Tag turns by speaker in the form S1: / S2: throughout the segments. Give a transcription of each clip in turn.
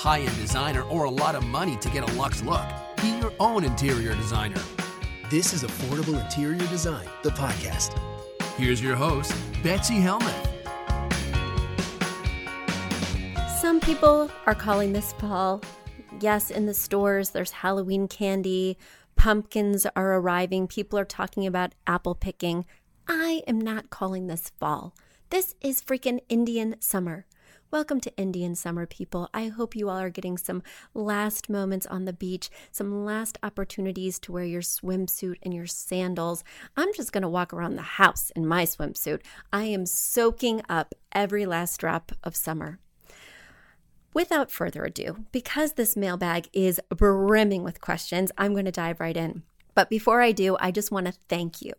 S1: High end designer or a lot of money to get a luxe look. Be your own interior designer.
S2: This is Affordable Interior Design, the podcast.
S1: Here's your host, Betsy Helmuth.
S3: Some people are calling this fall. Yes, in the stores, there's Halloween candy, pumpkins are arriving, people are talking about apple picking. I am not calling this fall. This is freaking Indian summer. Welcome to Indian summer, people. I hope you all are getting some last moments on the beach, some last opportunities to wear your swimsuit and your sandals. I'm just going to walk around the house in my swimsuit. I am soaking up every last drop of summer. Without further ado, because this mailbag is brimming with questions, I'm going to dive right in. But before I do, I just want to thank you.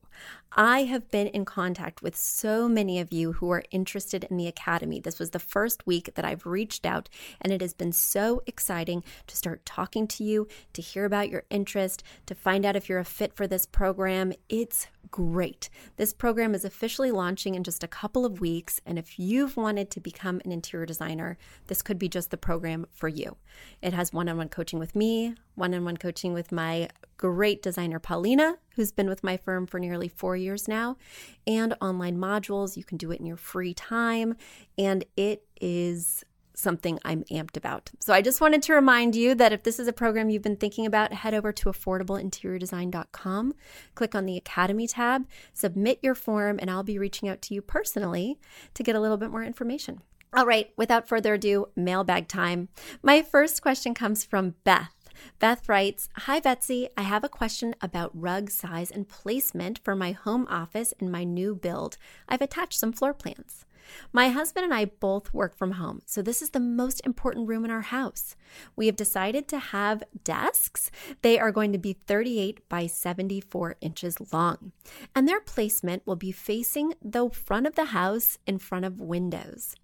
S3: I have been in contact with so many of you who are interested in the Academy. This was the first week that I've reached out, and it has been so exciting to start talking to you, to hear about your interest, to find out if you're a fit for this program. It's great. This program is officially launching in just a couple of weeks, and if you've wanted to become an interior designer, this could be just the program for you. It has one on one coaching with me, one on one coaching with my great designer, Paulina, who's been with my firm for nearly four years now, and online modules. You can do it in your free time, and it is something I'm amped about. So I just wanted to remind you that if this is a program you've been thinking about, head over to affordableinteriordesign.com, click on the Academy tab, submit your form, and I'll be reaching out to you personally to get a little bit more information. All right, without further ado, mailbag time. My first question comes from Beth. Beth writes Hi, Betsy. I have a question about rug size and placement for my home office in my new build. I've attached some floor plans. My husband and I both work from home, so this is the most important room in our house. We have decided to have desks. They are going to be 38 by 74 inches long, and their placement will be facing the front of the house in front of windows.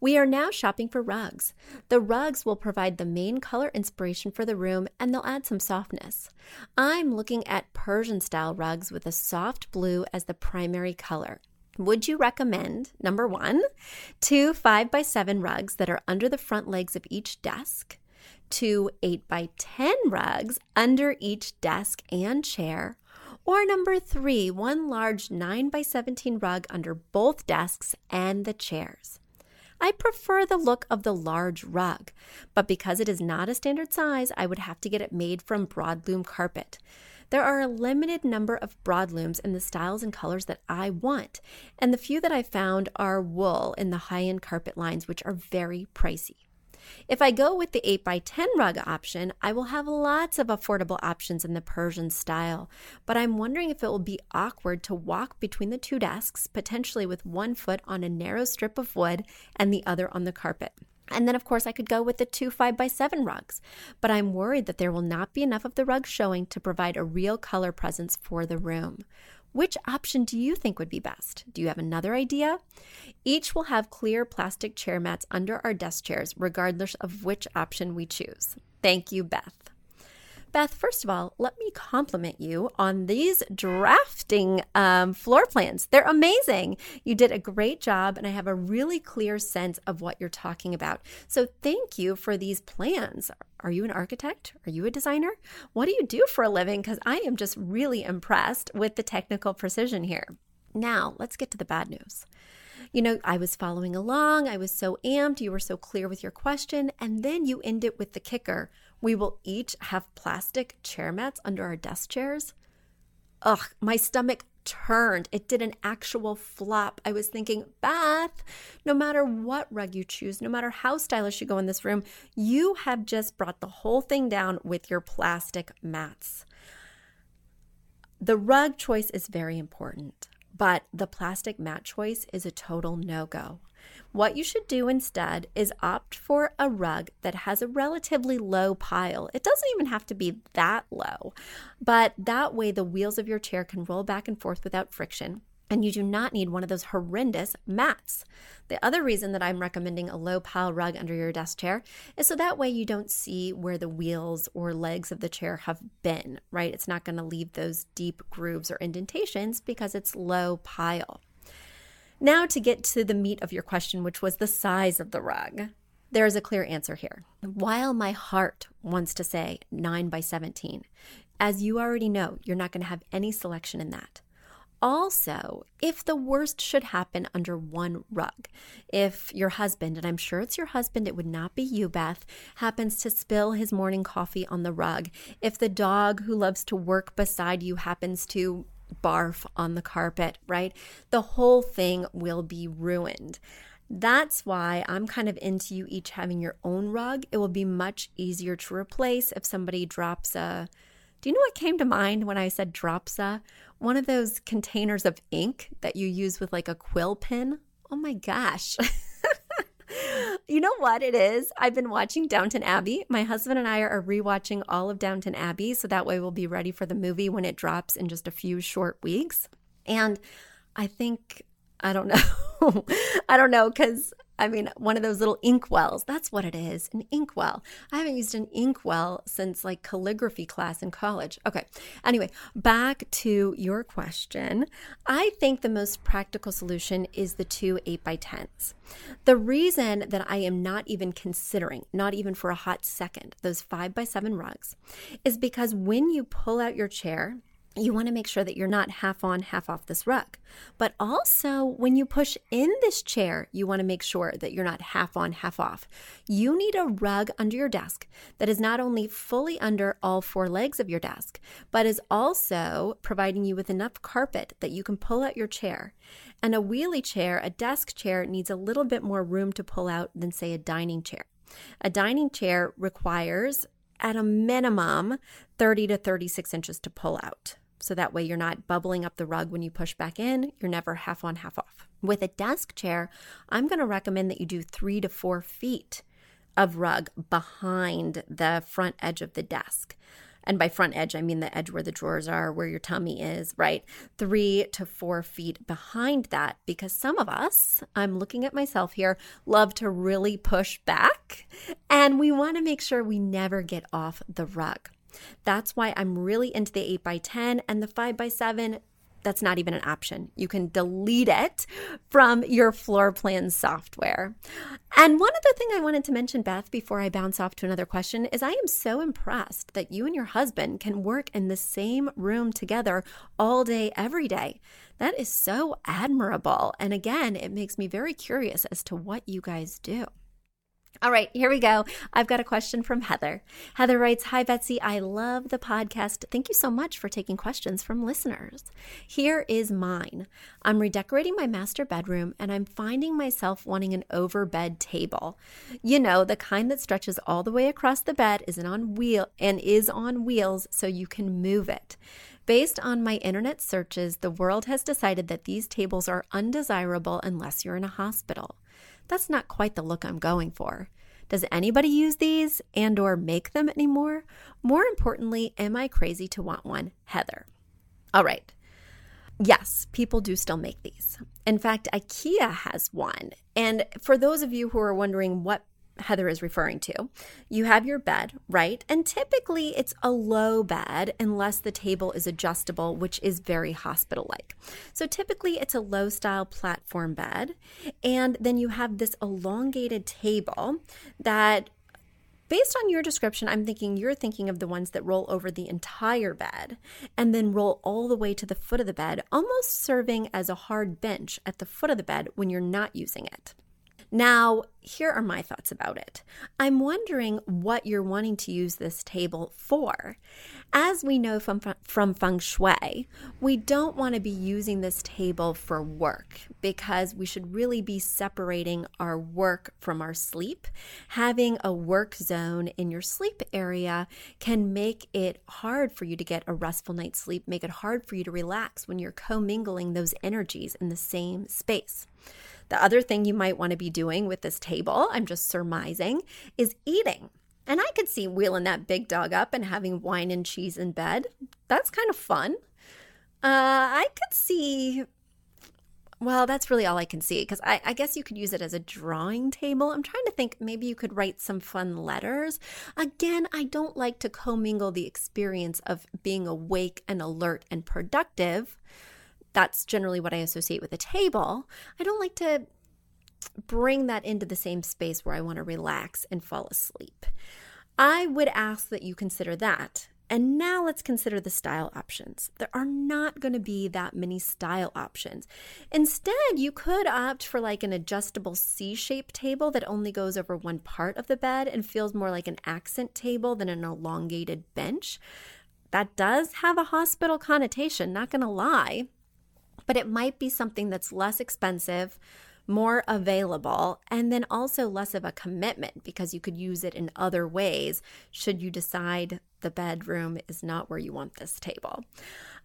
S3: We are now shopping for rugs. The rugs will provide the main color inspiration for the room and they'll add some softness. I'm looking at Persian style rugs with a soft blue as the primary color. Would you recommend number one, two five by seven rugs that are under the front legs of each desk, two eight by 10 rugs under each desk and chair, or number three, one large 9 by 17 rug under both desks and the chairs? I prefer the look of the large rug, but because it is not a standard size, I would have to get it made from broadloom carpet. There are a limited number of broadlooms in the styles and colors that I want, and the few that I found are wool in the high end carpet lines, which are very pricey. If I go with the 8x10 rug option, I will have lots of affordable options in the Persian style, but I'm wondering if it will be awkward to walk between the two desks, potentially with one foot on a narrow strip of wood and the other on the carpet. And then, of course, I could go with the two 5x7 rugs, but I'm worried that there will not be enough of the rug showing to provide a real color presence for the room. Which option do you think would be best? Do you have another idea? Each will have clear plastic chair mats under our desk chairs, regardless of which option we choose. Thank you, Beth. Beth, first of all, let me compliment you on these drafting um, floor plans. They're amazing. You did a great job, and I have a really clear sense of what you're talking about. So, thank you for these plans. Are you an architect? Are you a designer? What do you do for a living? Because I am just really impressed with the technical precision here. Now, let's get to the bad news. You know, I was following along, I was so amped, you were so clear with your question, and then you end it with the kicker. We will each have plastic chair mats under our desk chairs. Ugh, my stomach turned. It did an actual flop. I was thinking, Beth, no matter what rug you choose, no matter how stylish you go in this room, you have just brought the whole thing down with your plastic mats. The rug choice is very important, but the plastic mat choice is a total no go. What you should do instead is opt for a rug that has a relatively low pile. It doesn't even have to be that low, but that way the wheels of your chair can roll back and forth without friction. And you do not need one of those horrendous mats. The other reason that I'm recommending a low pile rug under your desk chair is so that way you don't see where the wheels or legs of the chair have been, right? It's not going to leave those deep grooves or indentations because it's low pile. Now, to get to the meat of your question, which was the size of the rug, there is a clear answer here. While my heart wants to say 9 by 17, as you already know, you're not going to have any selection in that. Also, if the worst should happen under one rug, if your husband, and I'm sure it's your husband, it would not be you, Beth, happens to spill his morning coffee on the rug, if the dog who loves to work beside you happens to barf on the carpet, right? The whole thing will be ruined. That's why I'm kind of into you each having your own rug. It will be much easier to replace if somebody drops a. Do you know what came to mind when I said drops a? One of those containers of ink that you use with like a quill pen. Oh my gosh. you know what it is? I've been watching Downton Abbey. My husband and I are rewatching all of Downton Abbey, so that way we'll be ready for the movie when it drops in just a few short weeks. And I think I don't know. I don't know because I mean, one of those little ink wells. That's what it is an ink well. I haven't used an ink well since like calligraphy class in college. Okay. Anyway, back to your question. I think the most practical solution is the two 8 by 10s. The reason that I am not even considering, not even for a hot second, those 5 by 7 rugs is because when you pull out your chair, you want to make sure that you're not half on, half off this rug. But also, when you push in this chair, you want to make sure that you're not half on, half off. You need a rug under your desk that is not only fully under all four legs of your desk, but is also providing you with enough carpet that you can pull out your chair. And a wheelie chair, a desk chair, needs a little bit more room to pull out than, say, a dining chair. A dining chair requires, at a minimum, 30 to 36 inches to pull out. So that way you're not bubbling up the rug when you push back in. You're never half on, half off. With a desk chair, I'm going to recommend that you do three to four feet of rug behind the front edge of the desk. And by front edge, I mean the edge where the drawers are, where your tummy is, right? Three to four feet behind that, because some of us, I'm looking at myself here, love to really push back. And we want to make sure we never get off the rug. That's why I'm really into the 8 by 10 and the 5 by 7 that's not even an option. You can delete it from your floor plan software. And one other thing I wanted to mention, Beth, before I bounce off to another question, is I am so impressed that you and your husband can work in the same room together all day, every day. That is so admirable. And again, it makes me very curious as to what you guys do. All right, here we go. I've got a question from Heather. Heather writes Hi, Betsy. I love the podcast. Thank you so much for taking questions from listeners. Here is mine I'm redecorating my master bedroom and I'm finding myself wanting an over bed table. You know, the kind that stretches all the way across the bed is on wheel and is on wheels so you can move it. Based on my internet searches, the world has decided that these tables are undesirable unless you're in a hospital. That's not quite the look I'm going for. Does anybody use these and or make them anymore? More importantly, am I crazy to want one? Heather. All right. Yes, people do still make these. In fact, IKEA has one. And for those of you who are wondering what Heather is referring to. You have your bed, right? And typically it's a low bed unless the table is adjustable, which is very hospital like. So typically it's a low style platform bed. And then you have this elongated table that based on your description, I'm thinking you're thinking of the ones that roll over the entire bed and then roll all the way to the foot of the bed, almost serving as a hard bench at the foot of the bed when you're not using it. Now, here are my thoughts about it. I'm wondering what you're wanting to use this table for. As we know from, from feng shui, we don't want to be using this table for work because we should really be separating our work from our sleep. Having a work zone in your sleep area can make it hard for you to get a restful night's sleep, make it hard for you to relax when you're commingling those energies in the same space. The other thing you might want to be doing with this table, I'm just surmising, is eating. And I could see wheeling that big dog up and having wine and cheese in bed. That's kind of fun. Uh, I could see, well, that's really all I can see because I, I, guess you could use it as a drawing table. I'm trying to think maybe you could write some fun letters. Again, I don't like to commingle the experience of being awake and alert and productive that's generally what I associate with a table. I don't like to bring that into the same space where I want to relax and fall asleep. I would ask that you consider that. And now let's consider the style options. There are not going to be that many style options. Instead, you could opt for like an adjustable C shaped table that only goes over one part of the bed and feels more like an accent table than an elongated bench. That does have a hospital connotation, not going to lie but it might be something that's less expensive, more available, and then also less of a commitment because you could use it in other ways should you decide the bedroom is not where you want this table.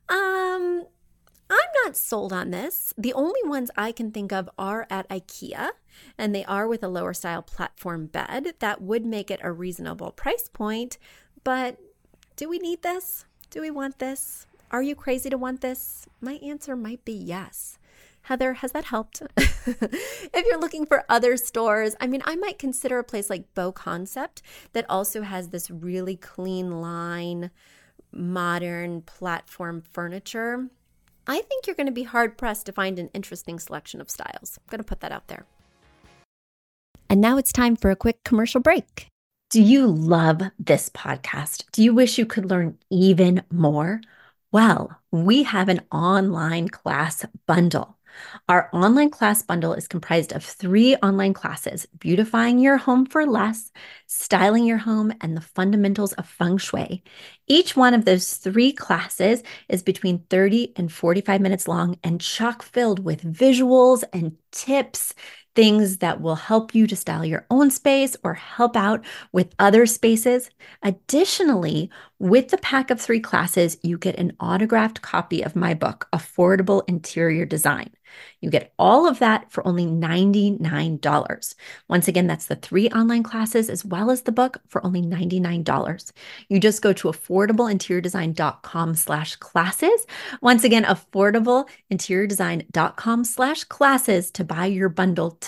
S3: Um, I'm not sold on this. The only ones I can think of are at IKEA, and they are with a lower style platform bed. That would make it a reasonable price point, but do we need this? Do we want this? Are you crazy to want this? My answer might be yes. Heather, has that helped? if you're looking for other stores, I mean, I might consider a place like BoConcept that also has this really clean line, modern platform furniture. I think you're going to be hard pressed to find an interesting selection of styles. I'm going to put that out there. And now it's time for a quick commercial break.
S4: Do you love this podcast? Do you wish you could learn even more? Well, we have an online class bundle. Our online class bundle is comprised of three online classes beautifying your home for less, styling your home, and the fundamentals of feng shui. Each one of those three classes is between 30 and 45 minutes long and chock filled with visuals and tips things that will help you to style your own space or help out with other spaces. Additionally, with the pack of three classes, you get an autographed copy of my book, Affordable Interior Design. You get all of that for only $99. Once again, that's the three online classes as well as the book for only $99. You just go to affordableinteriordesign.com slash classes. Once again, affordableinteriordesign.com slash classes to buy your bundle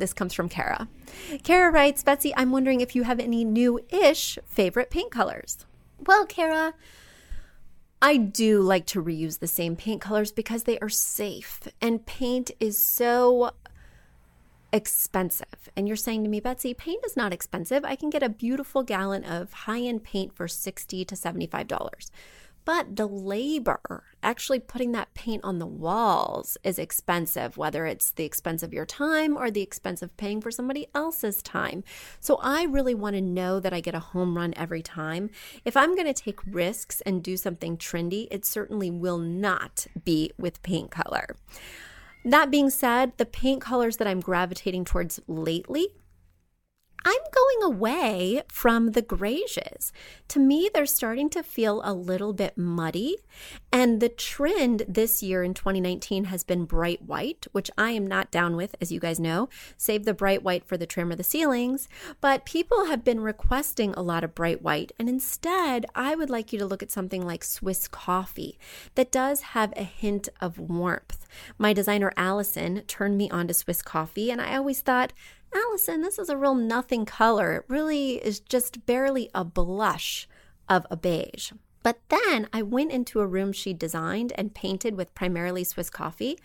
S3: This comes from Kara. Kara writes, Betsy, I'm wondering if you have any new ish favorite paint colors. Well, Kara, I do like to reuse the same paint colors because they are safe and paint is so expensive. And you're saying to me, Betsy, paint is not expensive. I can get a beautiful gallon of high end paint for 60 to $75. But the labor, actually putting that paint on the walls, is expensive, whether it's the expense of your time or the expense of paying for somebody else's time. So I really want to know that I get a home run every time. If I'm going to take risks and do something trendy, it certainly will not be with paint color. That being said, the paint colors that I'm gravitating towards lately I'm going away from the greiges. To me, they're starting to feel a little bit muddy. And the trend this year in 2019 has been bright white, which I am not down with, as you guys know. Save the bright white for the trim or the ceilings. But people have been requesting a lot of bright white. And instead, I would like you to look at something like Swiss coffee that does have a hint of warmth. My designer Allison turned me on to Swiss coffee, and I always thought, Allison, this is a real nothing color. It really is just barely a blush of a beige. But then I went into a room she designed and painted with primarily Swiss coffee,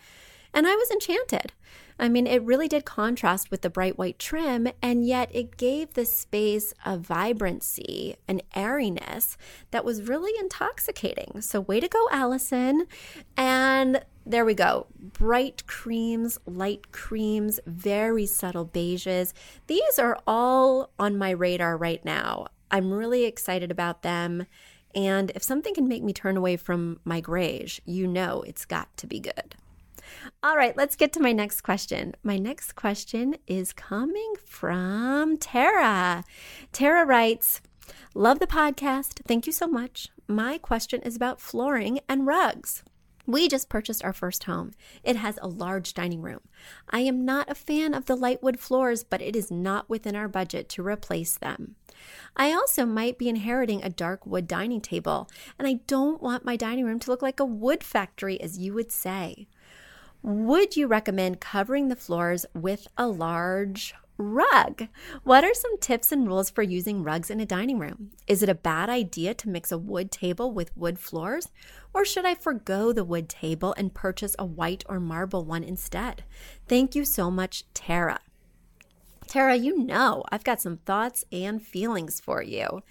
S3: and I was enchanted. I mean, it really did contrast with the bright white trim, and yet it gave the space a vibrancy, an airiness that was really intoxicating. So, way to go, Allison. And there we go. Bright creams, light creams, very subtle beiges. These are all on my radar right now. I'm really excited about them. And if something can make me turn away from my greige, you know it's got to be good. All right, let's get to my next question. My next question is coming from Tara. Tara writes, Love the podcast. Thank you so much. My question is about flooring and rugs. We just purchased our first home. It has a large dining room. I am not a fan of the light wood floors, but it is not within our budget to replace them. I also might be inheriting a dark wood dining table, and I don't want my dining room to look like a wood factory, as you would say. Would you recommend covering the floors with a large rug? What are some tips and rules for using rugs in a dining room? Is it a bad idea to mix a wood table with wood floors? Or should I forego the wood table and purchase a white or marble one instead? Thank you so much, Tara. Tara, you know I've got some thoughts and feelings for you.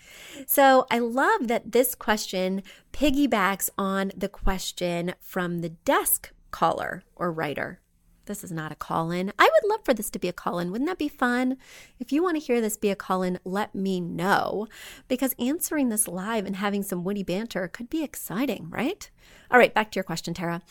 S3: So I love that this question piggybacks on the question from the desk caller or writer. This is not a call in. I would love for this to be a call in. Wouldn't that be fun? If you want to hear this be a call in, let me know because answering this live and having some witty banter could be exciting, right? All right, back to your question, Tara.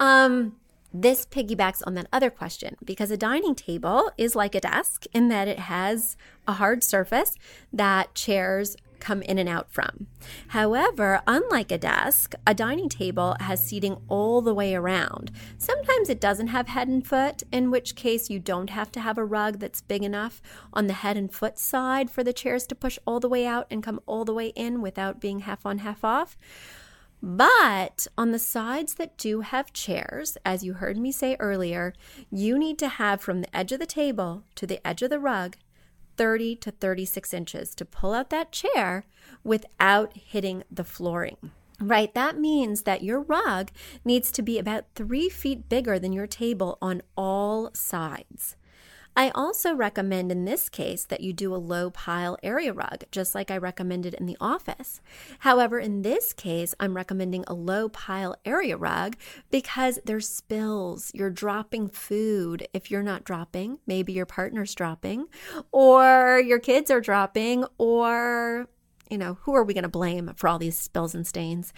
S3: Um, this piggybacks on that other question because a dining table is like a desk in that it has a hard surface that chairs come in and out from. However, unlike a desk, a dining table has seating all the way around. Sometimes it doesn't have head and foot, in which case you don't have to have a rug that's big enough on the head and foot side for the chairs to push all the way out and come all the way in without being half on, half off. But on the sides that do have chairs, as you heard me say earlier, you need to have from the edge of the table to the edge of the rug 30 to 36 inches to pull out that chair without hitting the flooring. Right, that means that your rug needs to be about three feet bigger than your table on all sides. I also recommend in this case that you do a low pile area rug, just like I recommended in the office. However, in this case, I'm recommending a low pile area rug because there's spills. You're dropping food. If you're not dropping, maybe your partner's dropping, or your kids are dropping, or, you know, who are we going to blame for all these spills and stains?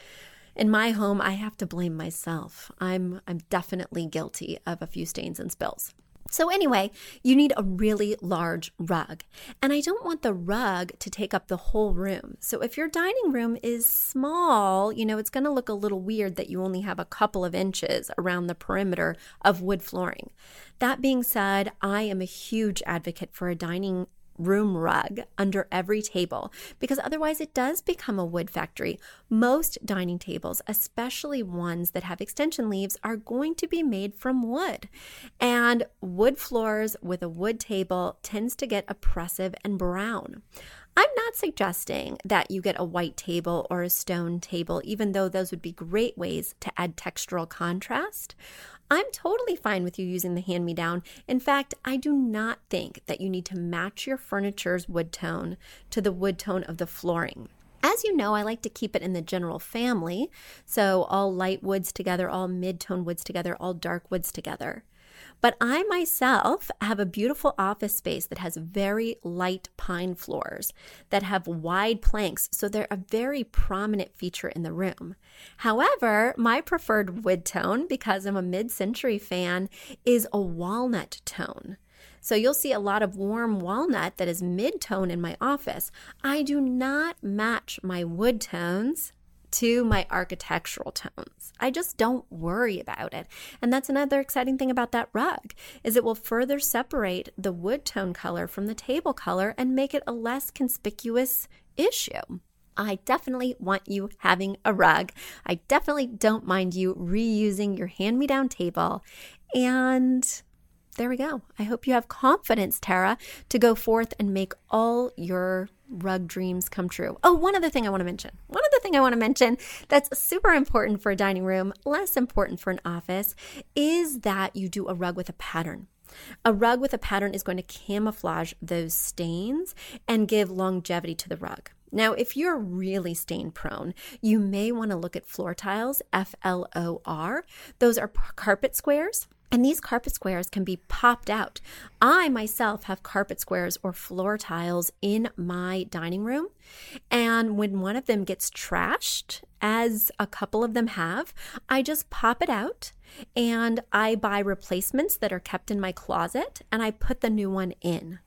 S3: in my home i have to blame myself i'm i'm definitely guilty of a few stains and spills so, anyway, you need a really large rug. And I don't want the rug to take up the whole room. So, if your dining room is small, you know, it's going to look a little weird that you only have a couple of inches around the perimeter of wood flooring. That being said, I am a huge advocate for a dining room rug under every table because otherwise it does become a wood factory. Most dining tables, especially ones that have extension leaves, are going to be made from wood. And wood floors with a wood table tends to get oppressive and brown. I'm not suggesting that you get a white table or a stone table, even though those would be great ways to add textural contrast. I'm totally fine with you using the hand me down. In fact, I do not think that you need to match your furniture's wood tone to the wood tone of the flooring. As you know, I like to keep it in the general family. So, all light woods together, all mid tone woods together, all dark woods together. But I myself have a beautiful office space that has very light pine floors that have wide planks, so they're a very prominent feature in the room. However, my preferred wood tone, because I'm a mid century fan, is a walnut tone. So you'll see a lot of warm walnut that is mid tone in my office. I do not match my wood tones to my architectural tones. I just don't worry about it. And that's another exciting thing about that rug is it will further separate the wood tone color from the table color and make it a less conspicuous issue. I definitely want you having a rug. I definitely don't mind you reusing your hand me down table. And there we go. I hope you have confidence, Tara, to go forth and make all your rug dreams come true. Oh, one other thing I want to mention. One other thing I want to mention that's super important for a dining room, less important for an office, is that you do a rug with a pattern. A rug with a pattern is going to camouflage those stains and give longevity to the rug. Now, if you're really stain prone, you may want to look at FLOR tiles, F L O R. Those are carpet squares. And these carpet squares can be popped out. I myself have carpet squares or floor tiles in my dining room. And when one of them gets trashed, as a couple of them have, I just pop it out and I buy replacements that are kept in my closet and I put the new one in.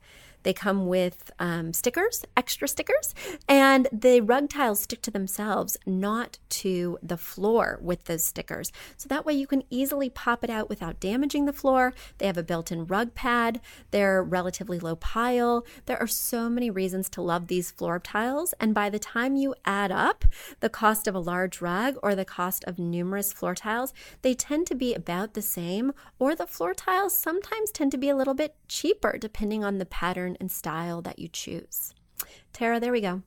S3: They come with um, stickers, extra stickers, and the rug tiles stick to themselves, not to the floor with those stickers. So that way you can easily pop it out without damaging the floor. They have a built in rug pad, they're relatively low pile. There are so many reasons to love these floor tiles. And by the time you add up the cost of a large rug or the cost of numerous floor tiles, they tend to be about the same, or the floor tiles sometimes tend to be a little bit cheaper depending on the pattern and style that you choose. Tara, there we go.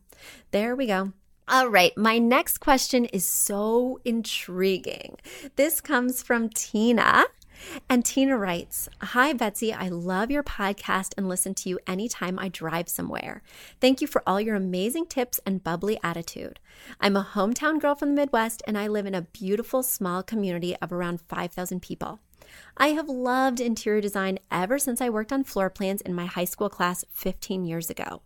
S3: There we go. All right, my next question is so intriguing. This comes from Tina. And Tina writes Hi, Betsy. I love your podcast and listen to you anytime I drive somewhere. Thank you for all your amazing tips and bubbly attitude. I'm a hometown girl from the Midwest and I live in a beautiful small community of around 5,000 people. I have loved interior design ever since I worked on floor plans in my high school class 15 years ago.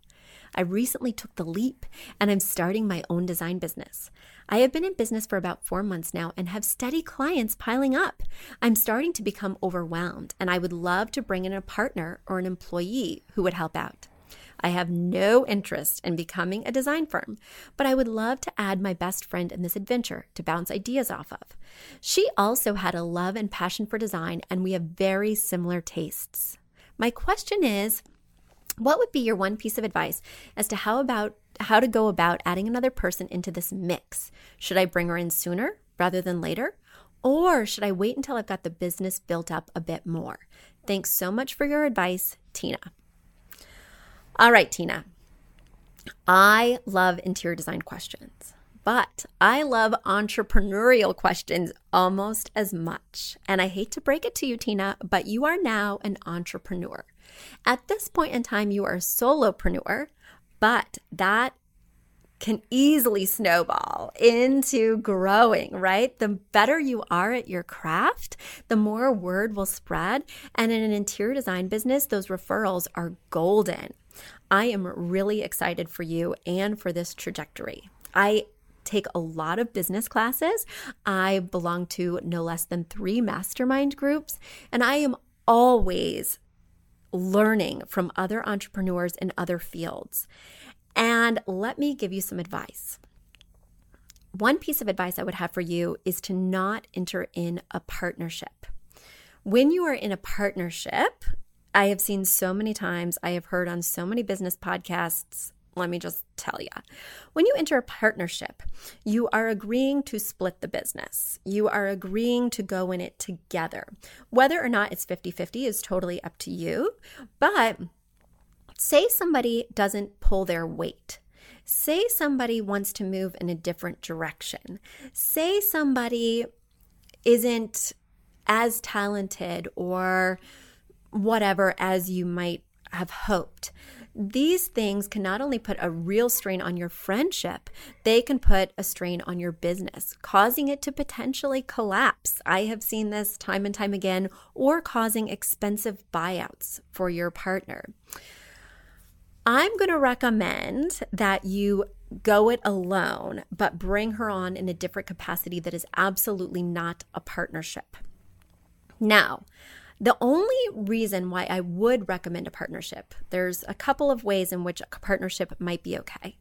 S3: I recently took the leap and I'm starting my own design business. I have been in business for about four months now and have steady clients piling up. I'm starting to become overwhelmed and I would love to bring in a partner or an employee who would help out. I have no interest in becoming a design firm, but I would love to add my best friend in this adventure to bounce ideas off of. She also had a love and passion for design, and we have very similar tastes. My question is, what would be your one piece of advice as to how about how to go about adding another person into this mix? Should I bring her in sooner rather than later? Or should I wait until I've got the business built up a bit more? Thanks so much for your advice, Tina. All right, Tina. I love interior design questions, but I love entrepreneurial questions almost as much. And I hate to break it to you, Tina, but you are now an entrepreneur. At this point in time, you are a solopreneur, but that can easily snowball into growing, right? The better you are at your craft, the more word will spread. And in an interior design business, those referrals are golden. I am really excited for you and for this trajectory. I take a lot of business classes. I belong to no less than three mastermind groups, and I am always learning from other entrepreneurs in other fields. And let me give you some advice. One piece of advice I would have for you is to not enter in a partnership. When you are in a partnership, I have seen so many times, I have heard on so many business podcasts. Let me just tell you. When you enter a partnership, you are agreeing to split the business. You are agreeing to go in it together. Whether or not it's 50 50 is totally up to you. But say somebody doesn't pull their weight. Say somebody wants to move in a different direction. Say somebody isn't as talented or whatever as you might have hoped. These things can not only put a real strain on your friendship, they can put a strain on your business, causing it to potentially collapse. I have seen this time and time again, or causing expensive buyouts for your partner. I'm going to recommend that you go it alone, but bring her on in a different capacity that is absolutely not a partnership. Now, The only reason why I would recommend a partnership, there's a couple of ways in which a partnership might be okay.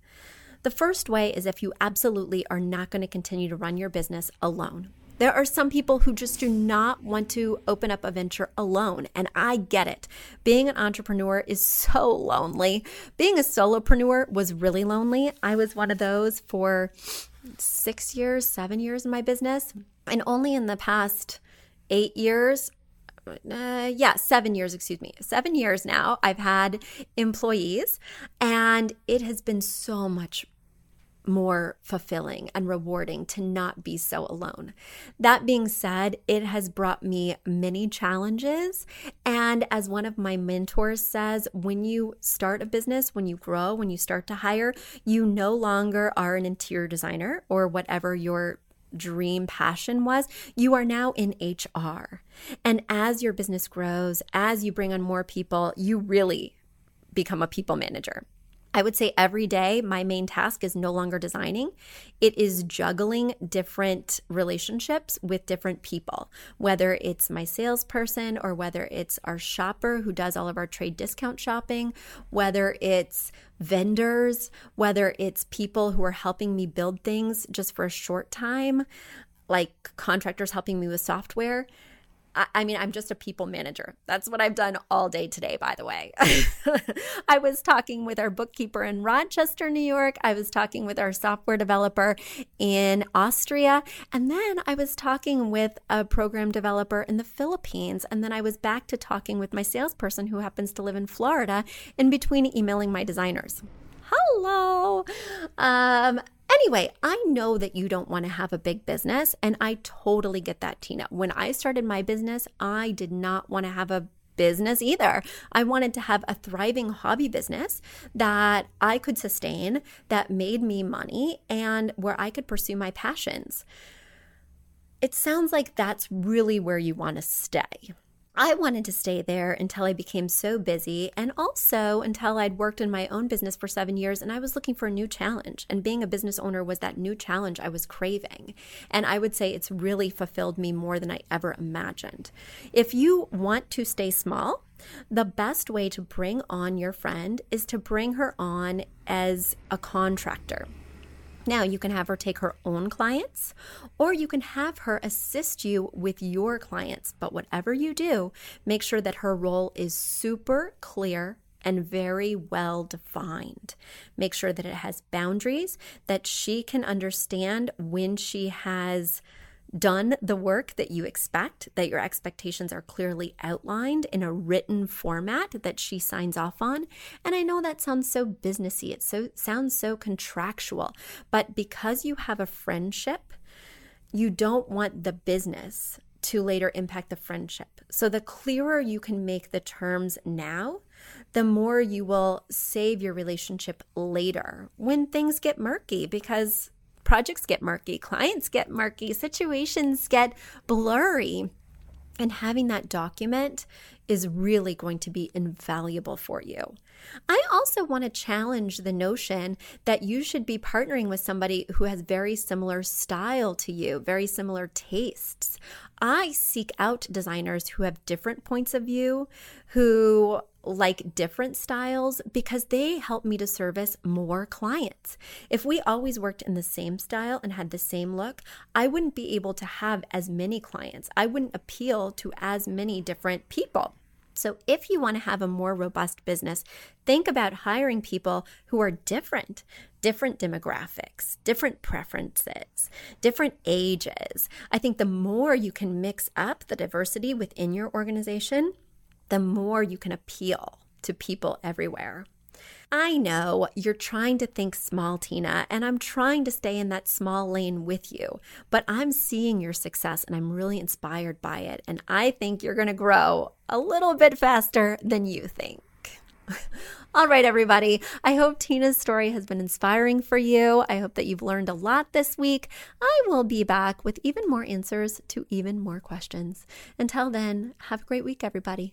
S3: The first way is if you absolutely are not going to continue to run your business alone. There are some people who just do not want to open up a venture alone, and I get it. Being an entrepreneur is so lonely. Being a solopreneur was really lonely. I was one of those for six years, seven years in my business, and only in the past eight years uh, yeah, seven years, excuse me, seven years now, I've had employees, and it has been so much more fulfilling and rewarding to not be so alone. That being said, it has brought me many challenges. And as one of my mentors says, when you start a business, when you grow, when you start to hire, you no longer are an interior designer or whatever your dream passion was, you are now in HR. And as your business grows, as you bring on more people, you really become a people manager. I would say every day, my main task is no longer designing. It is juggling different relationships with different people, whether it's my salesperson or whether it's our shopper who does all of our trade discount shopping, whether it's vendors, whether it's people who are helping me build things just for a short time, like contractors helping me with software. I mean, I'm just a people manager. That's what I've done all day today, by the way. I was talking with our bookkeeper in Rochester, New York. I was talking with our software developer in Austria. And then I was talking with a program developer in the Philippines. And then I was back to talking with my salesperson who happens to live in Florida in between emailing my designers hello. Um, Anyway, I know that you don't want to have a big business, and I totally get that, Tina. When I started my business, I did not want to have a business either. I wanted to have a thriving hobby business that I could sustain, that made me money, and where I could pursue my passions. It sounds like that's really where you want to stay. I wanted to stay there until I became so busy and also until I'd worked in my own business for seven years and I was looking for a new challenge. And being a business owner was that new challenge I was craving. And I would say it's really fulfilled me more than I ever imagined. If you want to stay small, the best way to bring on your friend is to bring her on as a contractor. Now, you can have her take her own clients, or you can have her assist you with your clients. But whatever you do, make sure that her role is super clear and very well defined. Make sure that it has boundaries, that she can understand when she has done the work that you expect, that your expectations are clearly outlined in a written format that she signs off on. And I know that sounds so businessy, it so sounds so contractual, but because you have a friendship, you don't want the business to later impact the friendship. So the clearer you can make the terms now, the more you will save your relationship later when things get murky because projects get murky, clients get murky, situations get blurry. And having that document is really going to be invaluable for you. I also want to challenge the notion that you should be partnering with somebody who has very similar style to you, very similar tastes. I seek out designers who have different points of view, who like different styles because they help me to service more clients. If we always worked in the same style and had the same look, I wouldn't be able to have as many clients. I wouldn't appeal to as many different people. So, if you want to have a more robust business, think about hiring people who are different, different demographics, different preferences, different ages. I think the more you can mix up the diversity within your organization, the more you can appeal to people everywhere. I know you're trying to think small, Tina, and I'm trying to stay in that small lane with you, but I'm seeing your success and I'm really inspired by it. And I think you're going to grow a little bit faster than you think. All right, everybody. I hope Tina's story has been inspiring for you. I hope that you've learned a lot this week. I will be back with even more answers to even more questions. Until then, have a great week, everybody.